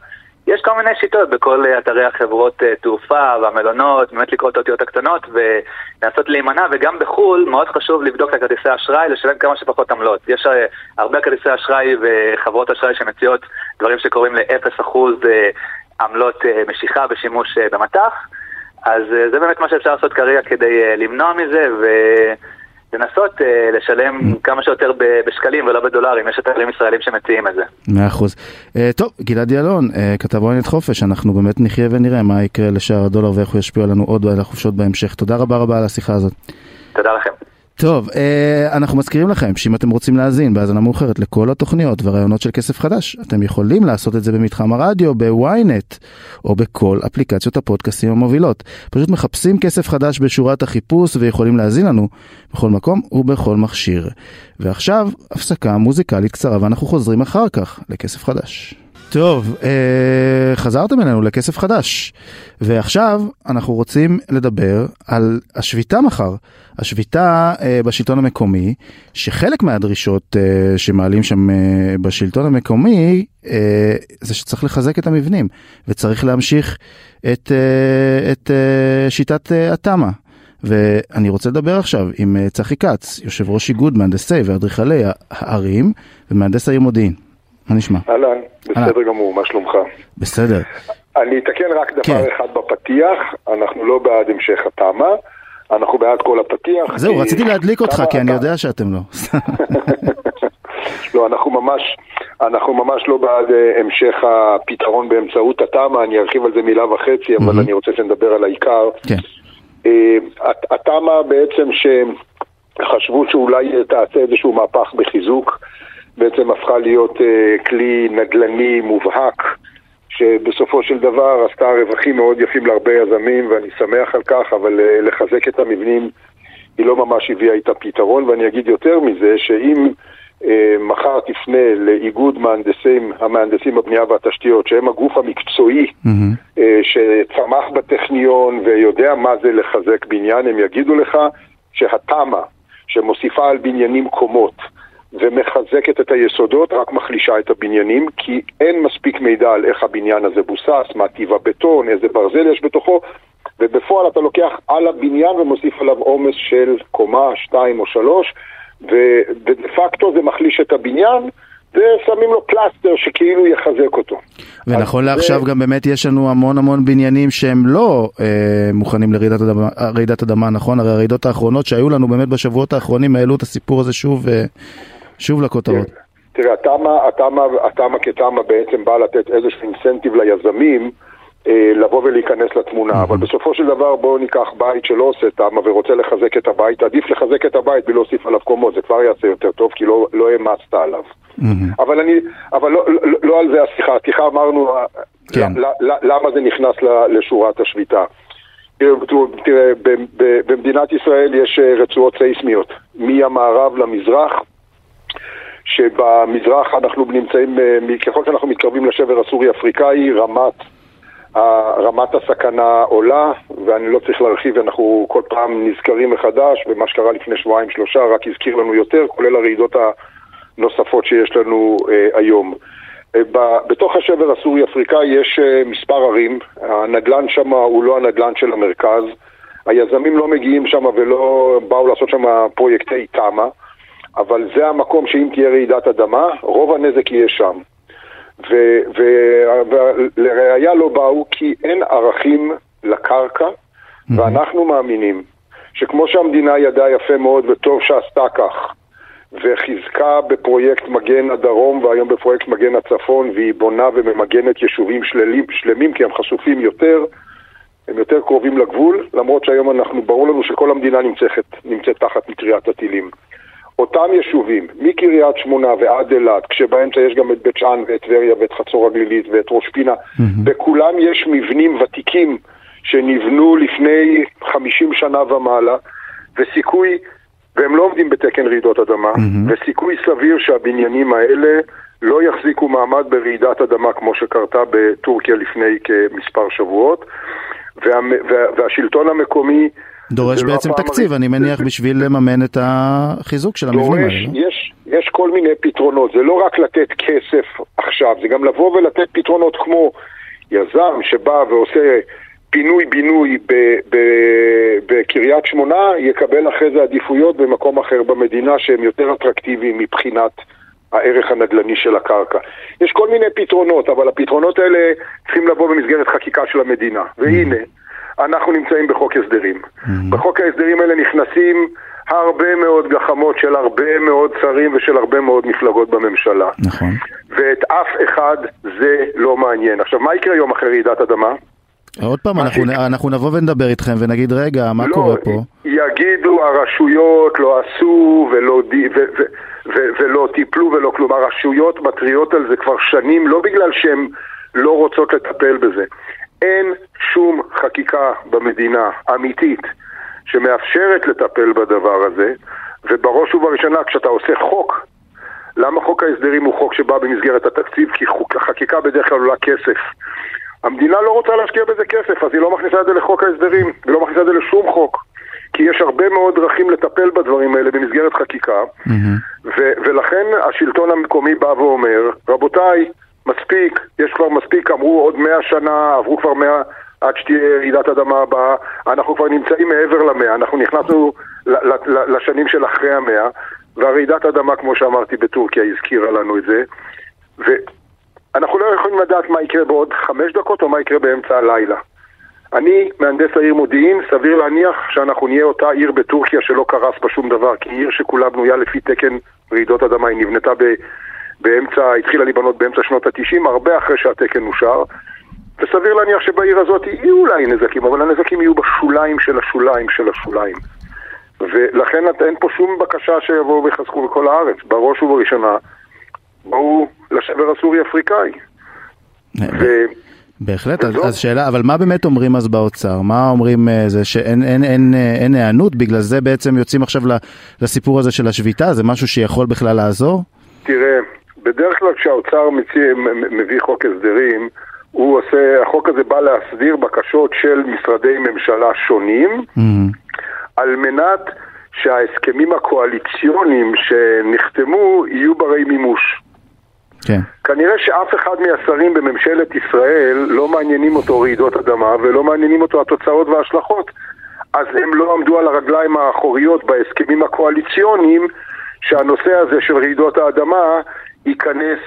יש כל מיני שיטות בכל אה, אתרי החברות אה, תעופה והמלונות, באמת לקרוא את האותיות הקטנות ולנסות להימנע, וגם בחו"ל מאוד חשוב לבדוק את הכרטיסי האשראי, לשלם כמה שפחות עמלות. יש אה, הרבה כרטיסי אשראי וחברות אשראי שמציעות דברים שקוראים ל-0% אה, עמלות משיכה בשימוש אה, במטח, אז זה באמת מה שאפשר לעשות כרגע כדי למנוע מזה, ו... לנסות אה, לשלם כמה שיותר ב- בשקלים ולא בדולרים, יש אתרים ישראלים שמציעים את זה. מאה אחוז. אה, טוב, גלעד ילון, אה, כתב וויינט חופש, אנחנו באמת נחיה ונראה מה יקרה לשער הדולר ואיך הוא ישפיע עלינו עוד על החופשות בהמשך. תודה רבה רבה על השיחה הזאת. תודה לכם. טוב, אה, אנחנו מזכירים לכם שאם אתם רוצים להאזין בהאזנה מאוחרת לכל התוכניות והרעיונות של כסף חדש, אתם יכולים לעשות את זה במתחם הרדיו, בוויינט, או בכל אפליקציות הפודקאסטים המובילות. פשוט מחפשים כסף חדש בשורת החיפוש ויכולים להאזין לנו בכל מקום ובכל מכשיר. ועכשיו, הפסקה מוזיקלית קצרה ואנחנו חוזרים אחר כך לכסף חדש. טוב, אה, חזרתם אלינו לכסף חדש, ועכשיו אנחנו רוצים לדבר על השביתה מחר. השביתה אה, בשלטון המקומי, שחלק מהדרישות אה, שמעלים שם אה, בשלטון המקומי, אה, זה שצריך לחזק את המבנים, וצריך להמשיך את, אה, את אה, שיטת אה, התמ"א. ואני רוצה לדבר עכשיו עם אה, צחי כץ, יושב ראש איגוד מהנדסי ואדריכלי הערים ומהנדס העיר מודיעין. מה נשמע? אהלן, בסדר גמור, מה שלומך? בסדר. אני אתקן רק דבר כן. אחד בפתיח, אנחנו לא בעד המשך התמ"א, אנחנו בעד כל הפתיח. זהו, כי רציתי להדליק אותך, תמ"א- כי אני תמ"א- יודע שאתם לא. לא, אנחנו ממש, אנחנו ממש לא בעד אה, המשך הפתרון באמצעות התמ"א, אני ארחיב על זה מילה וחצי, אבל מהמם. אני רוצה שנדבר על העיקר. כן. אה, הת- התמ"א בעצם שחשבו שאולי תעשה איזשהו מהפך בחיזוק, בעצם הפכה להיות אה, כלי נדל"ני מובהק, שבסופו של דבר עשתה רווחים מאוד יפים להרבה יזמים, ואני שמח על כך, אבל אה, לחזק את המבנים היא לא ממש הביאה איתה פתרון, ואני אגיד יותר מזה, שאם אה, מחר תפנה לאיגוד מהנדסים, המהנדסים בבנייה והתשתיות, שהם הגוף המקצועי מהמם. אה, שצמח בטכניון ויודע מה זה לחזק בניין, הם יגידו לך שהתמ"א שמוסיפה על בניינים קומות ומחזקת את היסודות רק מחלישה את הבניינים כי אין מספיק מידע על איך הבניין הזה בוסס, מה טיב הבטון, איזה ברזל יש בתוכו ובפועל אתה לוקח על הבניין ומוסיף עליו עומס של קומה, שתיים או שלוש ודה פקטו זה מחליש את הבניין ושמים לו פלסטר שכאילו יחזק אותו. ונכון לעכשיו זה- גם באמת יש לנו המון המון בניינים שהם לא אה, מוכנים לרעידת אדמה, רעידת אדמה, נכון? הרי הרעידות האחרונות שהיו לנו באמת בשבועות האחרונים העלו את הסיפור הזה שוב, אה, שוב לכותרות. תראה, התמ"א, כתמ"א בעצם באה לתת איזשהו אינסנטיב ליזמים אה, לבוא ולהיכנס לתמונה, אבל בסופו של דבר בואו ניקח בית שלא עושה תמ"א ורוצה לחזק את הבית, עדיף לחזק את הבית בלי להוסיף עליו קומות, זה כבר יעשה יותר טוב כי לא, לא העמצת עליו. אבל אני, אבל לא, לא, לא על זה השיחה, השיחה אמרנו אה, כן. למה זה נכנס לשורת השביתה. תראה, במדינת ישראל יש אה, רצועות סייסמיות, מהמערב למזרח, שבמזרח אנחנו נמצאים, אה, ככל שאנחנו מתקרבים לשבר הסורי-אפריקאי, רמת, רמת הסכנה עולה, ואני לא צריך להרחיב, אנחנו כל פעם נזכרים מחדש, ומה שקרה לפני שבועיים שלושה רק הזכיר לנו יותר, כולל הרעידות הנוספות שיש לנו אה, היום. בתוך השבר הסורי-אפריקאי יש מספר ערים, הנדלן שם הוא לא הנדלן של המרכז, היזמים לא מגיעים שם ולא באו לעשות שם פרויקטי תמ"א, אבל זה המקום שאם תהיה רעידת אדמה, רוב הנזק יהיה שם. ולראיה לא באו כי אין ערכים לקרקע, mm-hmm. ואנחנו מאמינים שכמו שהמדינה ידעה יפה מאוד וטוב שעשתה כך, וחיזקה בפרויקט מגן הדרום והיום בפרויקט מגן הצפון והיא בונה וממגנת יישובים שללים, שלמים כי הם חשופים יותר, הם יותר קרובים לגבול, למרות שהיום אנחנו, ברור לנו שכל המדינה נמצאת, נמצאת תחת מטריית הטילים. אותם יישובים, מקריית שמונה ועד אילת, כשבאמצע יש גם את בית שאן ואת טבריה ואת חצור הגלילית ואת ראש פינה, mm-hmm. בכולם יש מבנים ותיקים שנבנו לפני 50 שנה ומעלה, וסיכוי, והם לא עומדים בתקן רעידות אדמה, mm-hmm. וסיכוי סביר שהבניינים האלה לא יחזיקו מעמד ברעידת אדמה כמו שקרתה בטורקיה לפני כמספר שבועות, וה, וה, והשלטון המקומי דורש בעצם תקציב, אני מניח, בשביל לממן את החיזוק של המבנים האלה. לא? יש, יש כל מיני פתרונות, זה לא רק לתת כסף עכשיו, זה גם לבוא ולתת פתרונות כמו יזם שבא ועושה פינוי-בינוי בקריית שמונה, יקבל אחרי זה עדיפויות במקום אחר במדינה שהם יותר אטרקטיביים מבחינת הערך הנדל"ני של הקרקע. יש כל מיני פתרונות, אבל הפתרונות האלה צריכים לבוא במסגרת חקיקה של המדינה. והנה, אנחנו נמצאים בחוק הסדרים. Mm-hmm. בחוק ההסדרים האלה נכנסים הרבה מאוד גחמות של הרבה מאוד שרים ושל הרבה מאוד מפלגות בממשלה. נכון. ואת אף אחד זה לא מעניין. עכשיו, מה יקרה יום אחרי רעידת אדמה? עוד פעם, אנחנו. אנחנו נבוא ונדבר איתכם ונגיד, רגע, מה לא, קורה פה? יגידו הרשויות לא עשו ולא, ו, ו, ו, ו, ולא טיפלו ולא כלום. הרשויות מתריעות על זה כבר שנים, לא בגלל שהן לא רוצות לטפל בזה. אין שום חקיקה במדינה אמיתית שמאפשרת לטפל בדבר הזה, ובראש ובראשונה כשאתה עושה חוק, למה חוק ההסדרים הוא חוק שבא במסגרת התקציב? כי חוק, החקיקה בדרך כלל עולה כסף. המדינה לא רוצה להשקיע בזה כסף, אז היא לא מכניסה את זה לחוק ההסדרים, היא לא מכניסה את זה לשום חוק. כי יש הרבה מאוד דרכים לטפל בדברים האלה במסגרת חקיקה, mm-hmm. ו- ולכן השלטון המקומי בא ואומר, רבותיי, מספיק, יש כבר מספיק, אמרו עוד מאה שנה, עברו כבר מאה, עד שתהיה רעידת אדמה הבאה, אנחנו כבר נמצאים מעבר למאה, אנחנו נכנסנו לשנים של אחרי המאה, והרעידת אדמה, כמו שאמרתי, בטורקיה הזכירה לנו את זה, ואנחנו לא יכולים לדעת מה יקרה בעוד חמש דקות או מה יקרה באמצע הלילה. אני מהנדס העיר מודיעין, סביר להניח שאנחנו נהיה אותה עיר בטורקיה שלא קרס בה שום דבר, כי עיר שכולה בנויה לפי תקן רעידות אדמה, היא נבנתה ב... באמצע, התחילה להיבנות באמצע שנות התשעים, הרבה אחרי שהתקן אושר, וסביר להניח שבעיר הזאת יהיו אולי נזקים, אבל הנזקים יהיו בשוליים של השוליים של השוליים. ולכן אין פה שום בקשה שיבואו ויחזקו בכל הארץ. בראש ובראשונה, בואו לשבר הסורי-אפריקאי. בהחלט, אז, אז שאלה, אבל מה באמת אומרים אז באוצר? מה אומרים אה, זה שאין אין, אין, אה, אין היענות, בגלל זה בעצם יוצאים עכשיו לסיפור הזה של השביתה? זה משהו שיכול בכלל לעזור? תראה, בדרך כלל כשהאוצר מציע, מביא חוק הסדרים, הוא עושה, החוק הזה בא להסדיר בקשות של משרדי ממשלה שונים, mm-hmm. על מנת שההסכמים הקואליציוניים שנחתמו יהיו ברי מימוש. כן. כנראה שאף אחד מהשרים בממשלת ישראל לא מעניינים אותו רעידות אדמה ולא מעניינים אותו התוצאות וההשלכות, אז הם לא עמדו על הרגליים האחוריות בהסכמים הקואליציוניים שהנושא הזה של רעידות האדמה ייכנס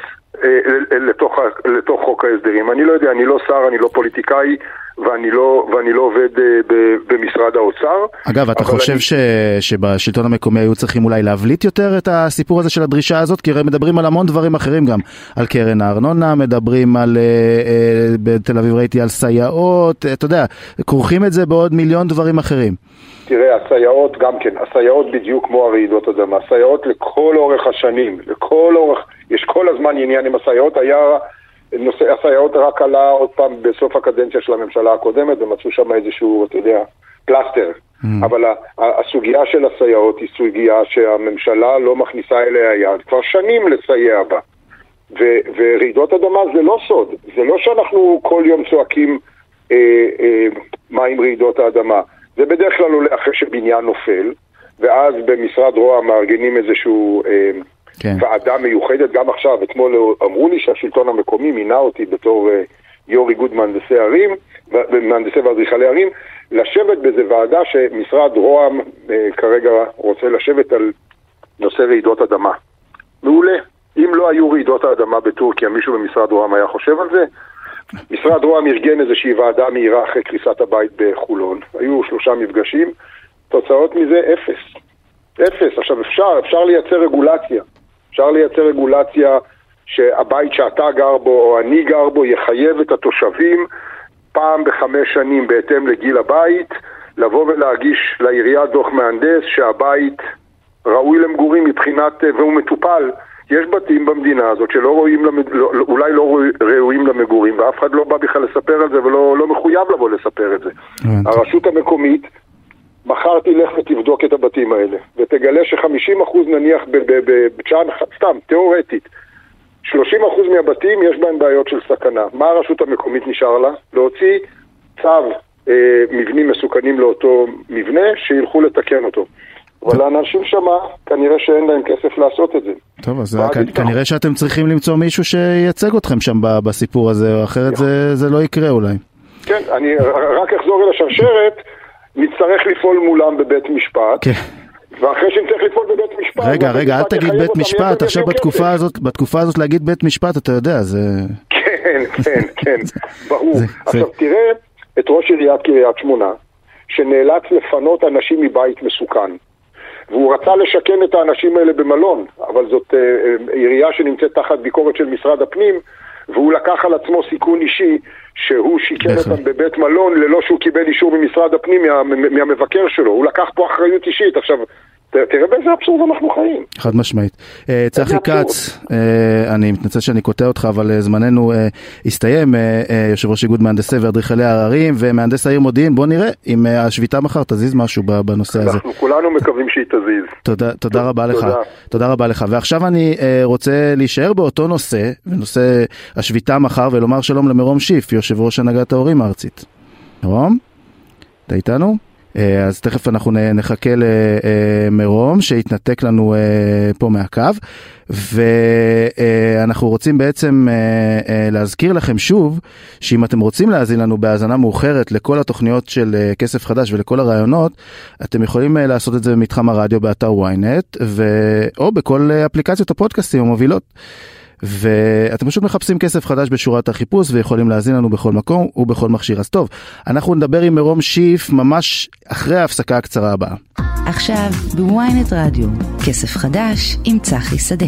אה, לתוך, לתוך חוק ההסדרים. אני לא יודע, אני לא שר, אני לא פוליטיקאי ואני לא, ואני לא עובד אה, ב, במשרד האוצר. אגב, אתה חושב אני... ש, שבשלטון המקומי היו צריכים אולי להבליט יותר את הסיפור הזה של הדרישה הזאת? כי הרי מדברים על המון דברים אחרים גם, על קרן הארנונה, מדברים על, אה, אה, בתל אביב ראיתי על סייעות, אתה יודע, כורכים את זה בעוד מיליון דברים אחרים. תראה, הסייעות גם כן, הסייעות בדיוק כמו הרעידות אדמה, הסייעות לכל אורך השנים, לכל אורך, יש כל הזמן עניין עם הסייעות, היה, נושא הסייעות רק עלה עוד פעם בסוף הקדנציה של הממשלה הקודמת ומצאו שם איזשהו, אתה יודע, פלסטר. Mm. אבל הסוגיה של הסייעות היא סוגיה שהממשלה לא מכניסה אליה יד כבר שנים לסייע בה. ו- ורעידות אדמה זה לא סוד, זה לא שאנחנו כל יום צועקים אה, אה, מה עם רעידות האדמה. זה בדרך כלל עולה אחרי שבניין נופל, ואז במשרד רוה"מ מארגנים איזשהו... אה, כן. ועדה מיוחדת, גם עכשיו, אתמול אמרו לי שהשלטון המקומי מינה אותי בתור uh, יו"ר איגוד מהנדסי ערים, מהנדסי ואדריכלי ערים, לשבת באיזה ועדה שמשרד רוה"מ uh, כרגע רוצה לשבת על נושא רעידות אדמה. מעולה. אם לא היו רעידות האדמה בטורקיה, מישהו במשרד רוה"מ היה חושב על זה? משרד רוה"מ ארגן איזושהי ועדה מהירה אחרי קריסת הבית בחולון. היו שלושה מפגשים, תוצאות מזה אפס. אפס. עכשיו אפשר, אפשר לייצר רגולציה. אפשר לייצר רגולציה שהבית שאתה גר בו או אני גר בו יחייב את התושבים פעם בחמש שנים בהתאם לגיל הבית לבוא ולהגיש לעירייה דוח מהנדס שהבית ראוי למגורים מבחינת, והוא מטופל. יש בתים במדינה הזאת שלא רואים. לא, לא, אולי לא ראויים למגורים ואף אחד לא בא בכלל לספר על זה ולא לא מחויב לבוא לספר את זה. הרשות המקומית מחר תלך ותבדוק את הבתים האלה, ותגלה ש-50% נניח בצ'אן, סתם, תיאורטית, 30% מהבתים יש בהם בעיות של סכנה. מה הרשות המקומית נשאר לה? להוציא צו אה, מבנים מסוכנים לאותו מבנה, שילכו לתקן אותו. אבל לאנשים שמה, כנראה שאין להם כסף לעשות את זה. טוב, אז כנראה שאתם צריכים למצוא מישהו שייצג אתכם שם בסיפור הזה, אחרת זה, זה לא יקרה אולי. כן, אני רק אחזור אל השרשרת. נצטרך לפעול מולם בבית משפט. כן. ואחרי שנצטרך לפעול בבית משפט... רגע, רגע, אל תגיד בית משפט, עכשיו בתקופה הזאת, בתקופה הזאת להגיד בית משפט, אתה יודע, זה... כן, כן, כן, ברור. עכשיו תראה את ראש עיריית קריית שמונה, שנאלץ לפנות אנשים מבית מסוכן. והוא רצה לשכן את האנשים האלה במלון, אבל זאת אה, אה, עירייה שנמצאת תחת ביקורת של משרד הפנים, והוא לקח על עצמו סיכון אישי שהוא שיקר אותם בבית מלון ללא שהוא קיבל אישור ממשרד הפנים מה, מהמבקר שלו. הוא לקח פה אחריות אישית. עכשיו, תראה באיזה אבסורד אנחנו חיים. חד משמעית. אה, צחי כץ, אה, אני מתנצל שאני קוטע אותך, אבל אה, זמננו הסתיים. יושב ראש איגוד מהנדסי ואדריכלי העררים ומהנדס העיר מודיעין, בוא נראה אם השביתה מחר תזיז משהו בנושא הזה. אנחנו כולנו מקווים שהיא תזיז. תודה, תודה רבה לך. תודה רבה לך. ועכשיו אני רוצה להישאר באותו נושא, בנושא השביתה מחר, ולומר שלום למרום שיף, יושב ראש הנהגת ההורים הארצית. מרום? אתה איתנו? אה, אז תכף אנחנו נחכה למרום שיתנתק לנו אה, פה מהקו ואנחנו רוצים בעצם אה, להזכיר לכם שוב שאם אתם רוצים להאזין לנו בהאזנה מאוחרת לכל התוכניות של כסף חדש ולכל הרעיונות אתם יכולים לעשות את זה במתחם הרדיו באתר ynet ו... או בכל אפליקציות הפודקאסטים המובילות. ואתם פשוט מחפשים כסף חדש בשורת החיפוש ויכולים להאזין לנו בכל מקום ובכל מכשיר. אז טוב, אנחנו נדבר עם מרום שיף ממש אחרי ההפסקה הקצרה הבאה. עכשיו בוויינט רדיו, כסף חדש עם צחי שדה.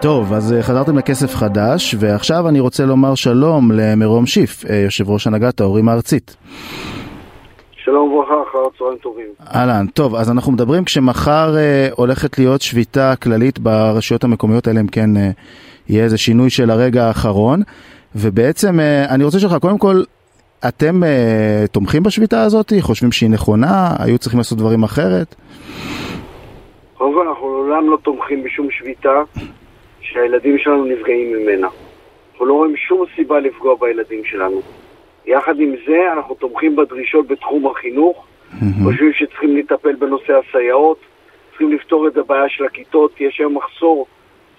טוב, אז אה, חזרתם לכסף חדש, ועכשיו אני רוצה לומר שלום למרום שיף, אה, יושב ראש הנהגת ההורים הארצית. שלום וברכה, אחר צהריים טובים. אהלן, טוב, אז אנחנו מדברים כשמחר אה, הולכת להיות שביתה כללית ברשויות המקומיות האלה, אם כן אה, יהיה איזה שינוי של הרגע האחרון, ובעצם אה, אני רוצה שלך, קודם כל, אתם אה, תומכים בשביתה הזאת? חושבים שהיא נכונה? היו צריכים לעשות דברים אחרת? קודם כל, אנחנו לעולם לא תומכים בשום שביתה שהילדים שלנו נפגעים ממנה. אנחנו לא רואים שום סיבה לפגוע בילדים שלנו. יחד עם זה, אנחנו תומכים בדרישות בתחום החינוך, חושבים שצריכים לטפל בנושא הסייעות, צריכים לפתור את הבעיה של הכיתות, יש היום מחסור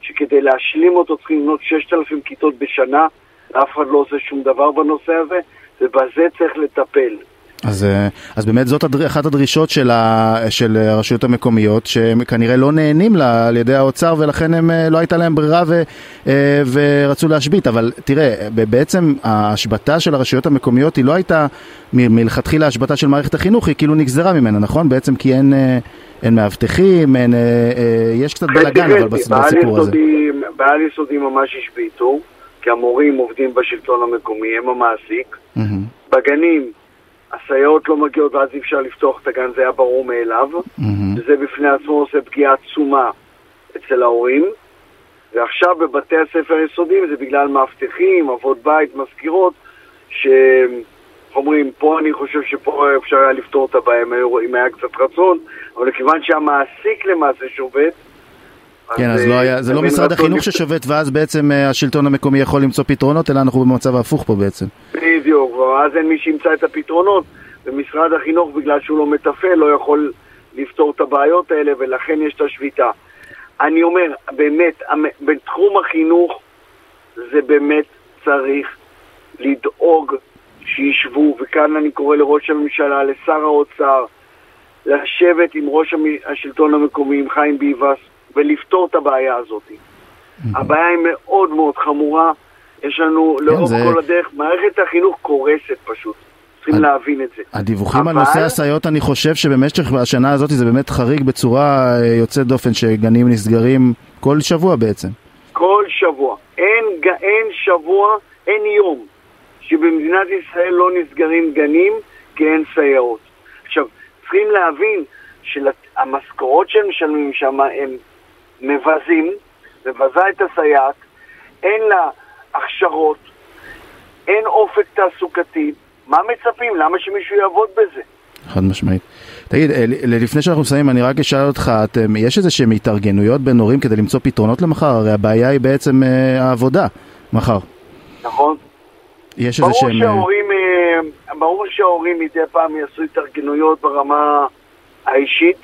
שכדי להשלים אותו צריכים לבנות 6,000 כיתות בשנה, אף אחד לא עושה שום דבר בנושא הזה, ובזה צריך לטפל. אז, אה, אז באמת זאת הדר, אחת הדרישות של, ה, של הרשויות המקומיות שהם כנראה לא נהנים לה על ידי האוצר ולכן הם, אה, לא הייתה להם ברירה ו, אה, ורצו להשבית. אבל תראה בעצם ההשבתה של הרשויות המקומיות היא לא הייתה מלכתחילה השבתה של מערכת החינוך היא כאילו נגזרה ממנה נכון? בעצם כי אין, אין מאבטחים אין, יש קצת בלאגן אבל בסיפור הזה. בעל יסודי ממש השביתו כי המורים עובדים בשלטון המקומי הם המעסיק. בגנים הסייעות לא מגיעות ואז אי אפשר לפתוח את הגן, זה היה ברור מאליו. Mm-hmm. וזה בפני עצמו עושה פגיעה עצומה אצל ההורים. ועכשיו בבתי הספר היסודיים זה בגלל מאבטחים, אבות בית, מזכירות, ש... אומרים, פה אני חושב שפה אפשר היה לפתור את הבעיה אם היה קצת רצון, אבל מכיוון שהמעסיק למעשה שובת, כן, אז לא היה, זה לא משרד החינוך ששובת ואז בעצם אה, השלטון המקומי יכול למצוא פתרונות, אלא אנחנו במצב ההפוך פה בעצם. בדיוק, ואז אין מי שימצא את הפתרונות, ומשרד החינוך, בגלל שהוא לא מתפעל, לא יכול לפתור את הבעיות האלה, ולכן יש את השביתה. אני אומר, באמת, בתחום החינוך זה באמת צריך לדאוג שישבו, וכאן אני קורא לראש הממשלה, לשר האוצר, לשבת עם ראש השלטון המקומי, עם חיים ביבס, ולפתור את הבעיה הזאת. הבעיה היא מאוד מאוד חמורה, יש לנו כן, לאורך זה... כל הדרך, מערכת החינוך קורסת פשוט. צריכים. להבין את זה. הדיווחים אבל... על נושא הסייעות, אני חושב שבמשך השנה הזאת זה באמת חריג בצורה אה, יוצאת דופן, שגנים נסגרים כל שבוע בעצם. כל שבוע. אין, אין שבוע, אין יום, שבמדינת ישראל לא נסגרים גנים כי אין סייעות. עכשיו, צריכים להבין שהמשכורות שהם משלמים שם הם מבזים, מבזה את הסייעת, אין לה הכשרות, אין אופק תעסוקתי, מה מצפים? למה שמישהו יעבוד בזה? חד משמעית. תגיד, אה, לפני שאנחנו מסיימים, אני רק אשאל אותך, אתם, יש איזה שהם התארגנויות בין הורים כדי למצוא פתרונות למחר? הרי הבעיה היא בעצם אה, העבודה מחר. נכון. יש איזה שהם... שההורים, אה, ברור שההורים מדי פעם יעשו התארגנויות ברמה האישית,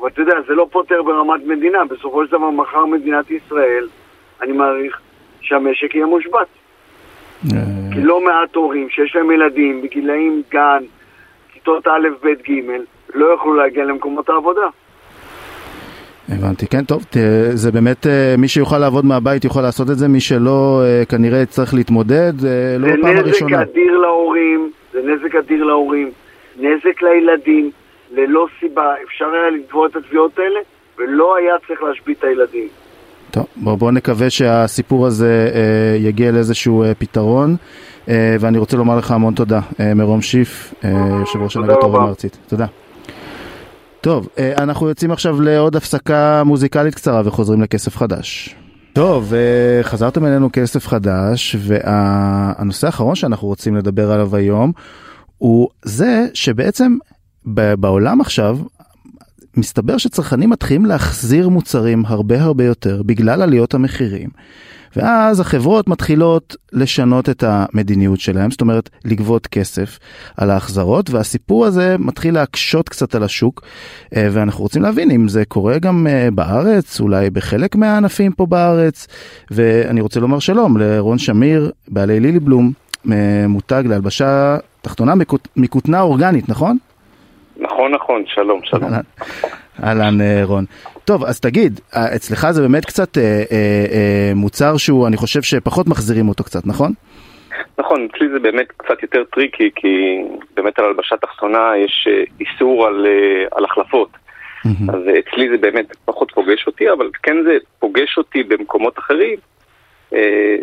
אבל אתה יודע, זה לא פותר ברמת מדינה. בסופו של דבר, מחר מדינת ישראל, אני מעריך שהמשק יהיה מושבת. כי לא מעט הורים שיש להם ילדים בגילאים גן, כיתות א', ב', ג', לא יוכלו להגיע למקומות העבודה. הבנתי, כן, טוב, זה באמת, אה, מי שיוכל לעבוד מהבית יוכל לעשות את זה, מי שלא אה, כנראה צריך להתמודד, אה, לא פעם הראשונה. זה נזק אדיר להורים, זה נזק אדיר להורים, נזק לילדים, ללא סיבה, אפשר היה לתבוע את התביעות האלה, ולא היה צריך להשבית את הילדים. טוב, בואו בוא נקווה שהסיפור הזה אה, יגיע לאיזשהו אה, פתרון, אה, ואני רוצה לומר לך המון תודה, אה, מרום שיף, אה, יושב ראש הנהגת ההורים הארצית. תודה. טוב, אה, אנחנו יוצאים עכשיו לעוד הפסקה מוזיקלית קצרה וחוזרים לכסף חדש. טוב, אה, חזרתם אלינו כסף חדש, והנושא האחרון שאנחנו רוצים לדבר עליו היום הוא זה שבעצם בעולם עכשיו מסתבר שצרכנים מתחילים להחזיר מוצרים הרבה הרבה יותר בגלל עליות המחירים. ואז החברות מתחילות לשנות את המדיניות שלהם, זאת אומרת לגבות כסף על ההחזרות, והסיפור הזה מתחיל להקשות קצת על השוק, אה, ואנחנו רוצים להבין אם זה קורה גם אה, בארץ, אולי בחלק מהענפים פה בארץ, ואני רוצה לומר שלום לרון שמיר, בעלי לילי בלום, אה, מותג להלבשה תחתונה מכותנה אורגנית, נכון? נכון, נכון, שלום, שלום. אהלן אה, רון. טוב, אז תגיד, אה, אצלך זה באמת קצת אה, אה, אה, מוצר שהוא, אני חושב שפחות מחזירים אותו קצת, נכון? נכון, אצלי זה באמת קצת יותר טריקי, כי באמת על הלבשה תחתונה יש איסור על, על החלפות. Mm-hmm. אז אצלי זה באמת פחות פוגש אותי, אבל כן זה פוגש אותי במקומות אחרים,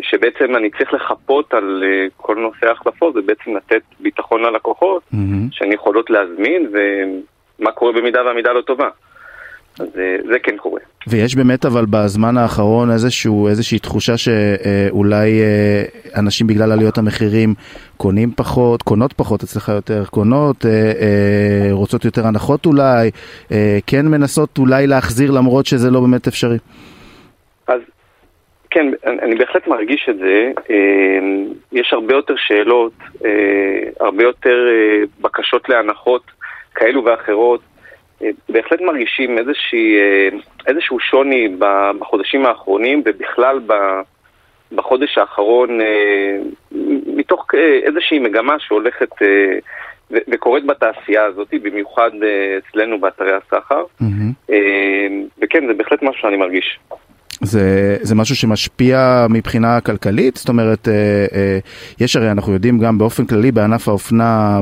שבעצם אני צריך לחפות על כל נושא ההחלפות, ובעצם לתת ביטחון ללקוחות, mm-hmm. שהן יכולות להזמין, ומה קורה במידה והמידה לא טובה. אז אה, זה כן קורה. ויש באמת אבל בזמן האחרון איזשהו, איזושהי תחושה שאולי אה, אנשים בגלל עליות המחירים קונים פחות, קונות פחות אצלך יותר, קונות, אה, רוצות יותר הנחות אולי, כן מנסות אולי להחזיר למרות שזה לא באמת אפשרי. כן, אני בהחלט מרגיש את זה. יש הרבה יותר שאלות, הרבה יותר בקשות להנחות כאלו ואחרות. בהחלט מרגישים איזושהי, אה, איזשהו שוני בחודשים האחרונים ובכלל בחודש האחרון אה, מתוך אה, איזושהי מגמה שהולכת וקורית בתעשייה הזאת, במיוחד אצלנו באתרי הסחר. Mm-hmm. וכן, זה בהחלט משהו שאני מרגיש. זה, זה משהו שמשפיע מבחינה כלכלית? זאת אומרת, אה, אה, יש הרי, אנחנו יודעים גם באופן כללי בענף האופנה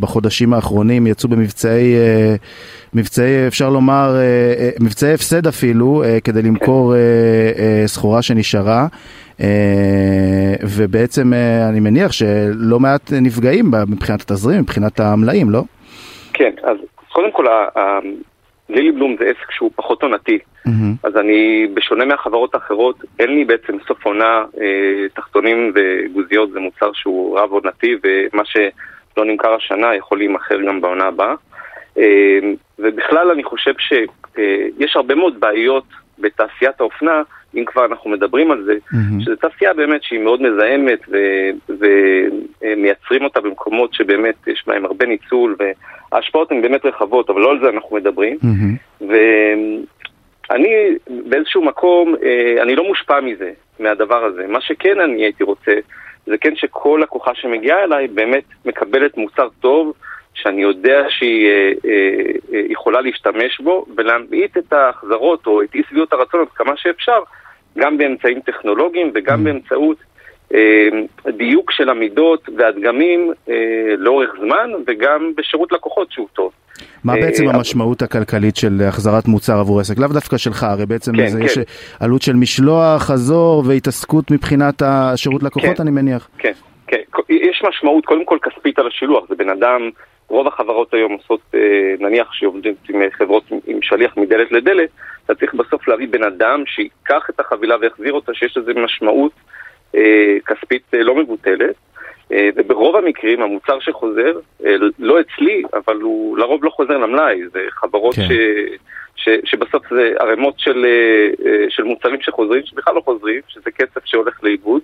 בחודשים האחרונים יצאו במבצעי, אה, מבצעי, אפשר לומר, אה, אה, מבצעי הפסד אפילו, אה, כדי למכור אה, אה, סחורה שנשארה. Uh, ובעצם uh, אני מניח שלא מעט נפגעים מבחינת התזרים, מבחינת המלאים, לא? כן, אז קודם כל לילי בלום זה עסק שהוא פחות עונתי, mm-hmm. אז אני, בשונה מהחברות האחרות, אין לי בעצם סוף עונה, אה, תחתונים וגוזיות זה מוצר שהוא רב עונתי, ומה שלא נמכר השנה יכול להימכר גם בעונה הבאה. אה, ובכלל אני חושב שיש אה, הרבה מאוד בעיות בתעשיית האופנה, אם כבר אנחנו מדברים על זה, mm-hmm. שזו תעשייה באמת שהיא מאוד מזהמת ומייצרים אותה במקומות שבאמת יש בהם הרבה ניצול וההשפעות הן באמת רחבות, אבל לא על זה אנחנו מדברים. Mm-hmm. אני באיזשהו מקום, אני לא מושפע מזה, מהדבר הזה. מה שכן אני הייתי רוצה, זה כן שכל לקוחה שמגיעה אליי באמת מקבלת מוצר טוב, שאני יודע שהיא אה, אה, יכולה להשתמש בו ולהמעיט את ההחזרות או את אי שביעות הרצון עד כמה שאפשר, גם באמצעים טכנולוגיים וגם. באמצעות אה, דיוק של המידות והדגמים אה, לאורך זמן וגם בשירות לקוחות שהוא טוב. מה אה, בעצם המשמעות הכלכלית של החזרת מוצר עבור עסק? לאו דווקא שלך, הרי בעצם כן, זה, כן. יש עלות של משלוח, חזור והתעסקות מבחינת השירות לקוחות, כן, אני מניח. כן, כן. יש משמעות קודם כל כספית על השילוח, זה בן אדם, רוב החברות היום עושות, נניח שעובדים עם חברות עם שליח מדלת לדלת, אתה צריך בסוף להביא בן אדם שיקח את החבילה ויחזיר אותה, שיש לזה משמעות. אה, כספית אה, לא מבוטלת, אה, וברוב המקרים המוצר שחוזר, לא אצלי, אבל הוא לרוב לא חוזר למלאי, זה חברות כן. ש... ש, שבסוף זה ערימות של, של מוצרים שחוזרים, שבכלל לא חוזרים, שזה כסף שהולך לאיבוד.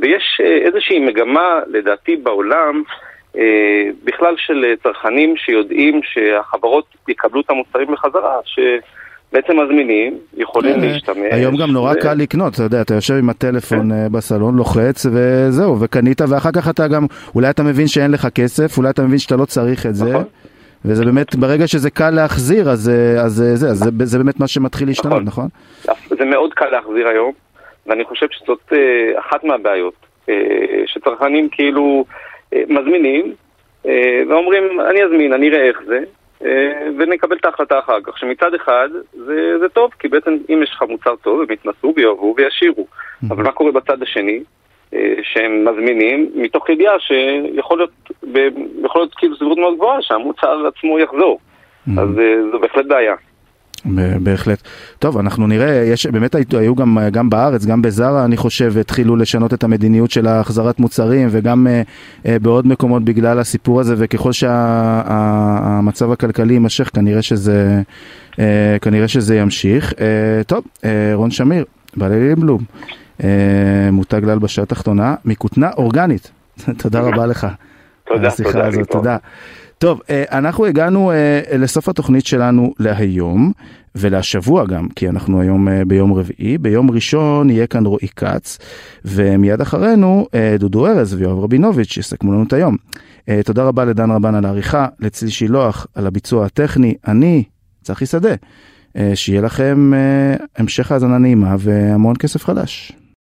ויש איזושהי מגמה, לדעתי, בעולם, בכלל של צרכנים שיודעים שהחברות יקבלו את המוצרים בחזרה, ש... בעצם מזמינים, יכולים כן, להשתמש. היום גם נורא קל לקנות, אתה יודע, אתה יושב עם הטלפון. אה, בסלון, לוחץ וזהו, וקנית, ואחר כך אתה גם, אולי אתה מבין שאין לך כסף, אולי אתה מבין שאתה לא צריך את זה. נכון. וזה באמת, ברגע שזה קל להחזיר, אז, אה, אז, אה, זה, אז זה, זה באמת מה שמתחיל להשתנות, נכון? נכון? זה מאוד קל להחזיר היום, ואני חושב שזאת אחת מהבעיות, שצרכנים כאילו מזמינים, ואומרים, אני אזמין, אני אראה איך זה, אה, ונקבל את ההחלטה אחר כך. שמצד אחד זה, זה טוב, כי בעצם אם יש לך מוצר טוב, הם יתנסו ויאהבו וישאירו. Mm-hmm. אבל מה קורה בצד השני? אה, שהם מזמינים מתוך ידיעה שיכול להיות, יכול להיות כאילו סבירות מאוד גבוהה שהמוצר עצמו יחזור. Mm-hmm. אז אה, זו בהחלט בעיה. בהחלט. טוב, אנחנו נראה, יש, באמת היו גם, גם בארץ, גם בזארה, אני חושב, התחילו לשנות את המדיניות של החזרת מוצרים, וגם uh, uh, בעוד מקומות בגלל הסיפור הזה, וככל שהמצב שה, הכלכלי יימשך, כנראה שזה, uh, כנראה שזה ימשיך. Uh, טוב, uh, רון שמיר, בעלי ליבלום, uh, מותג להלבשה תחתונה, מכותנה אורגנית. תודה רבה לך. תודה, תודה. הזאת, תודה. טוב, אה, אנחנו הגענו אה, לסוף התוכנית שלנו להיום, ולשבוע גם, כי אנחנו היום אה, ביום רביעי. ביום ראשון יהיה כאן רועי כץ, ומיד אחרינו דודו ארז ויואב רבינוביץ' יסכמו לנו את היום. תודה רבה לדן רבן על העריכה, לצלי שילוח על הביצוע הטכני, אני, צחי שדה. שיהיה לכם המשך האזנה נעימה והמון כסף חדש.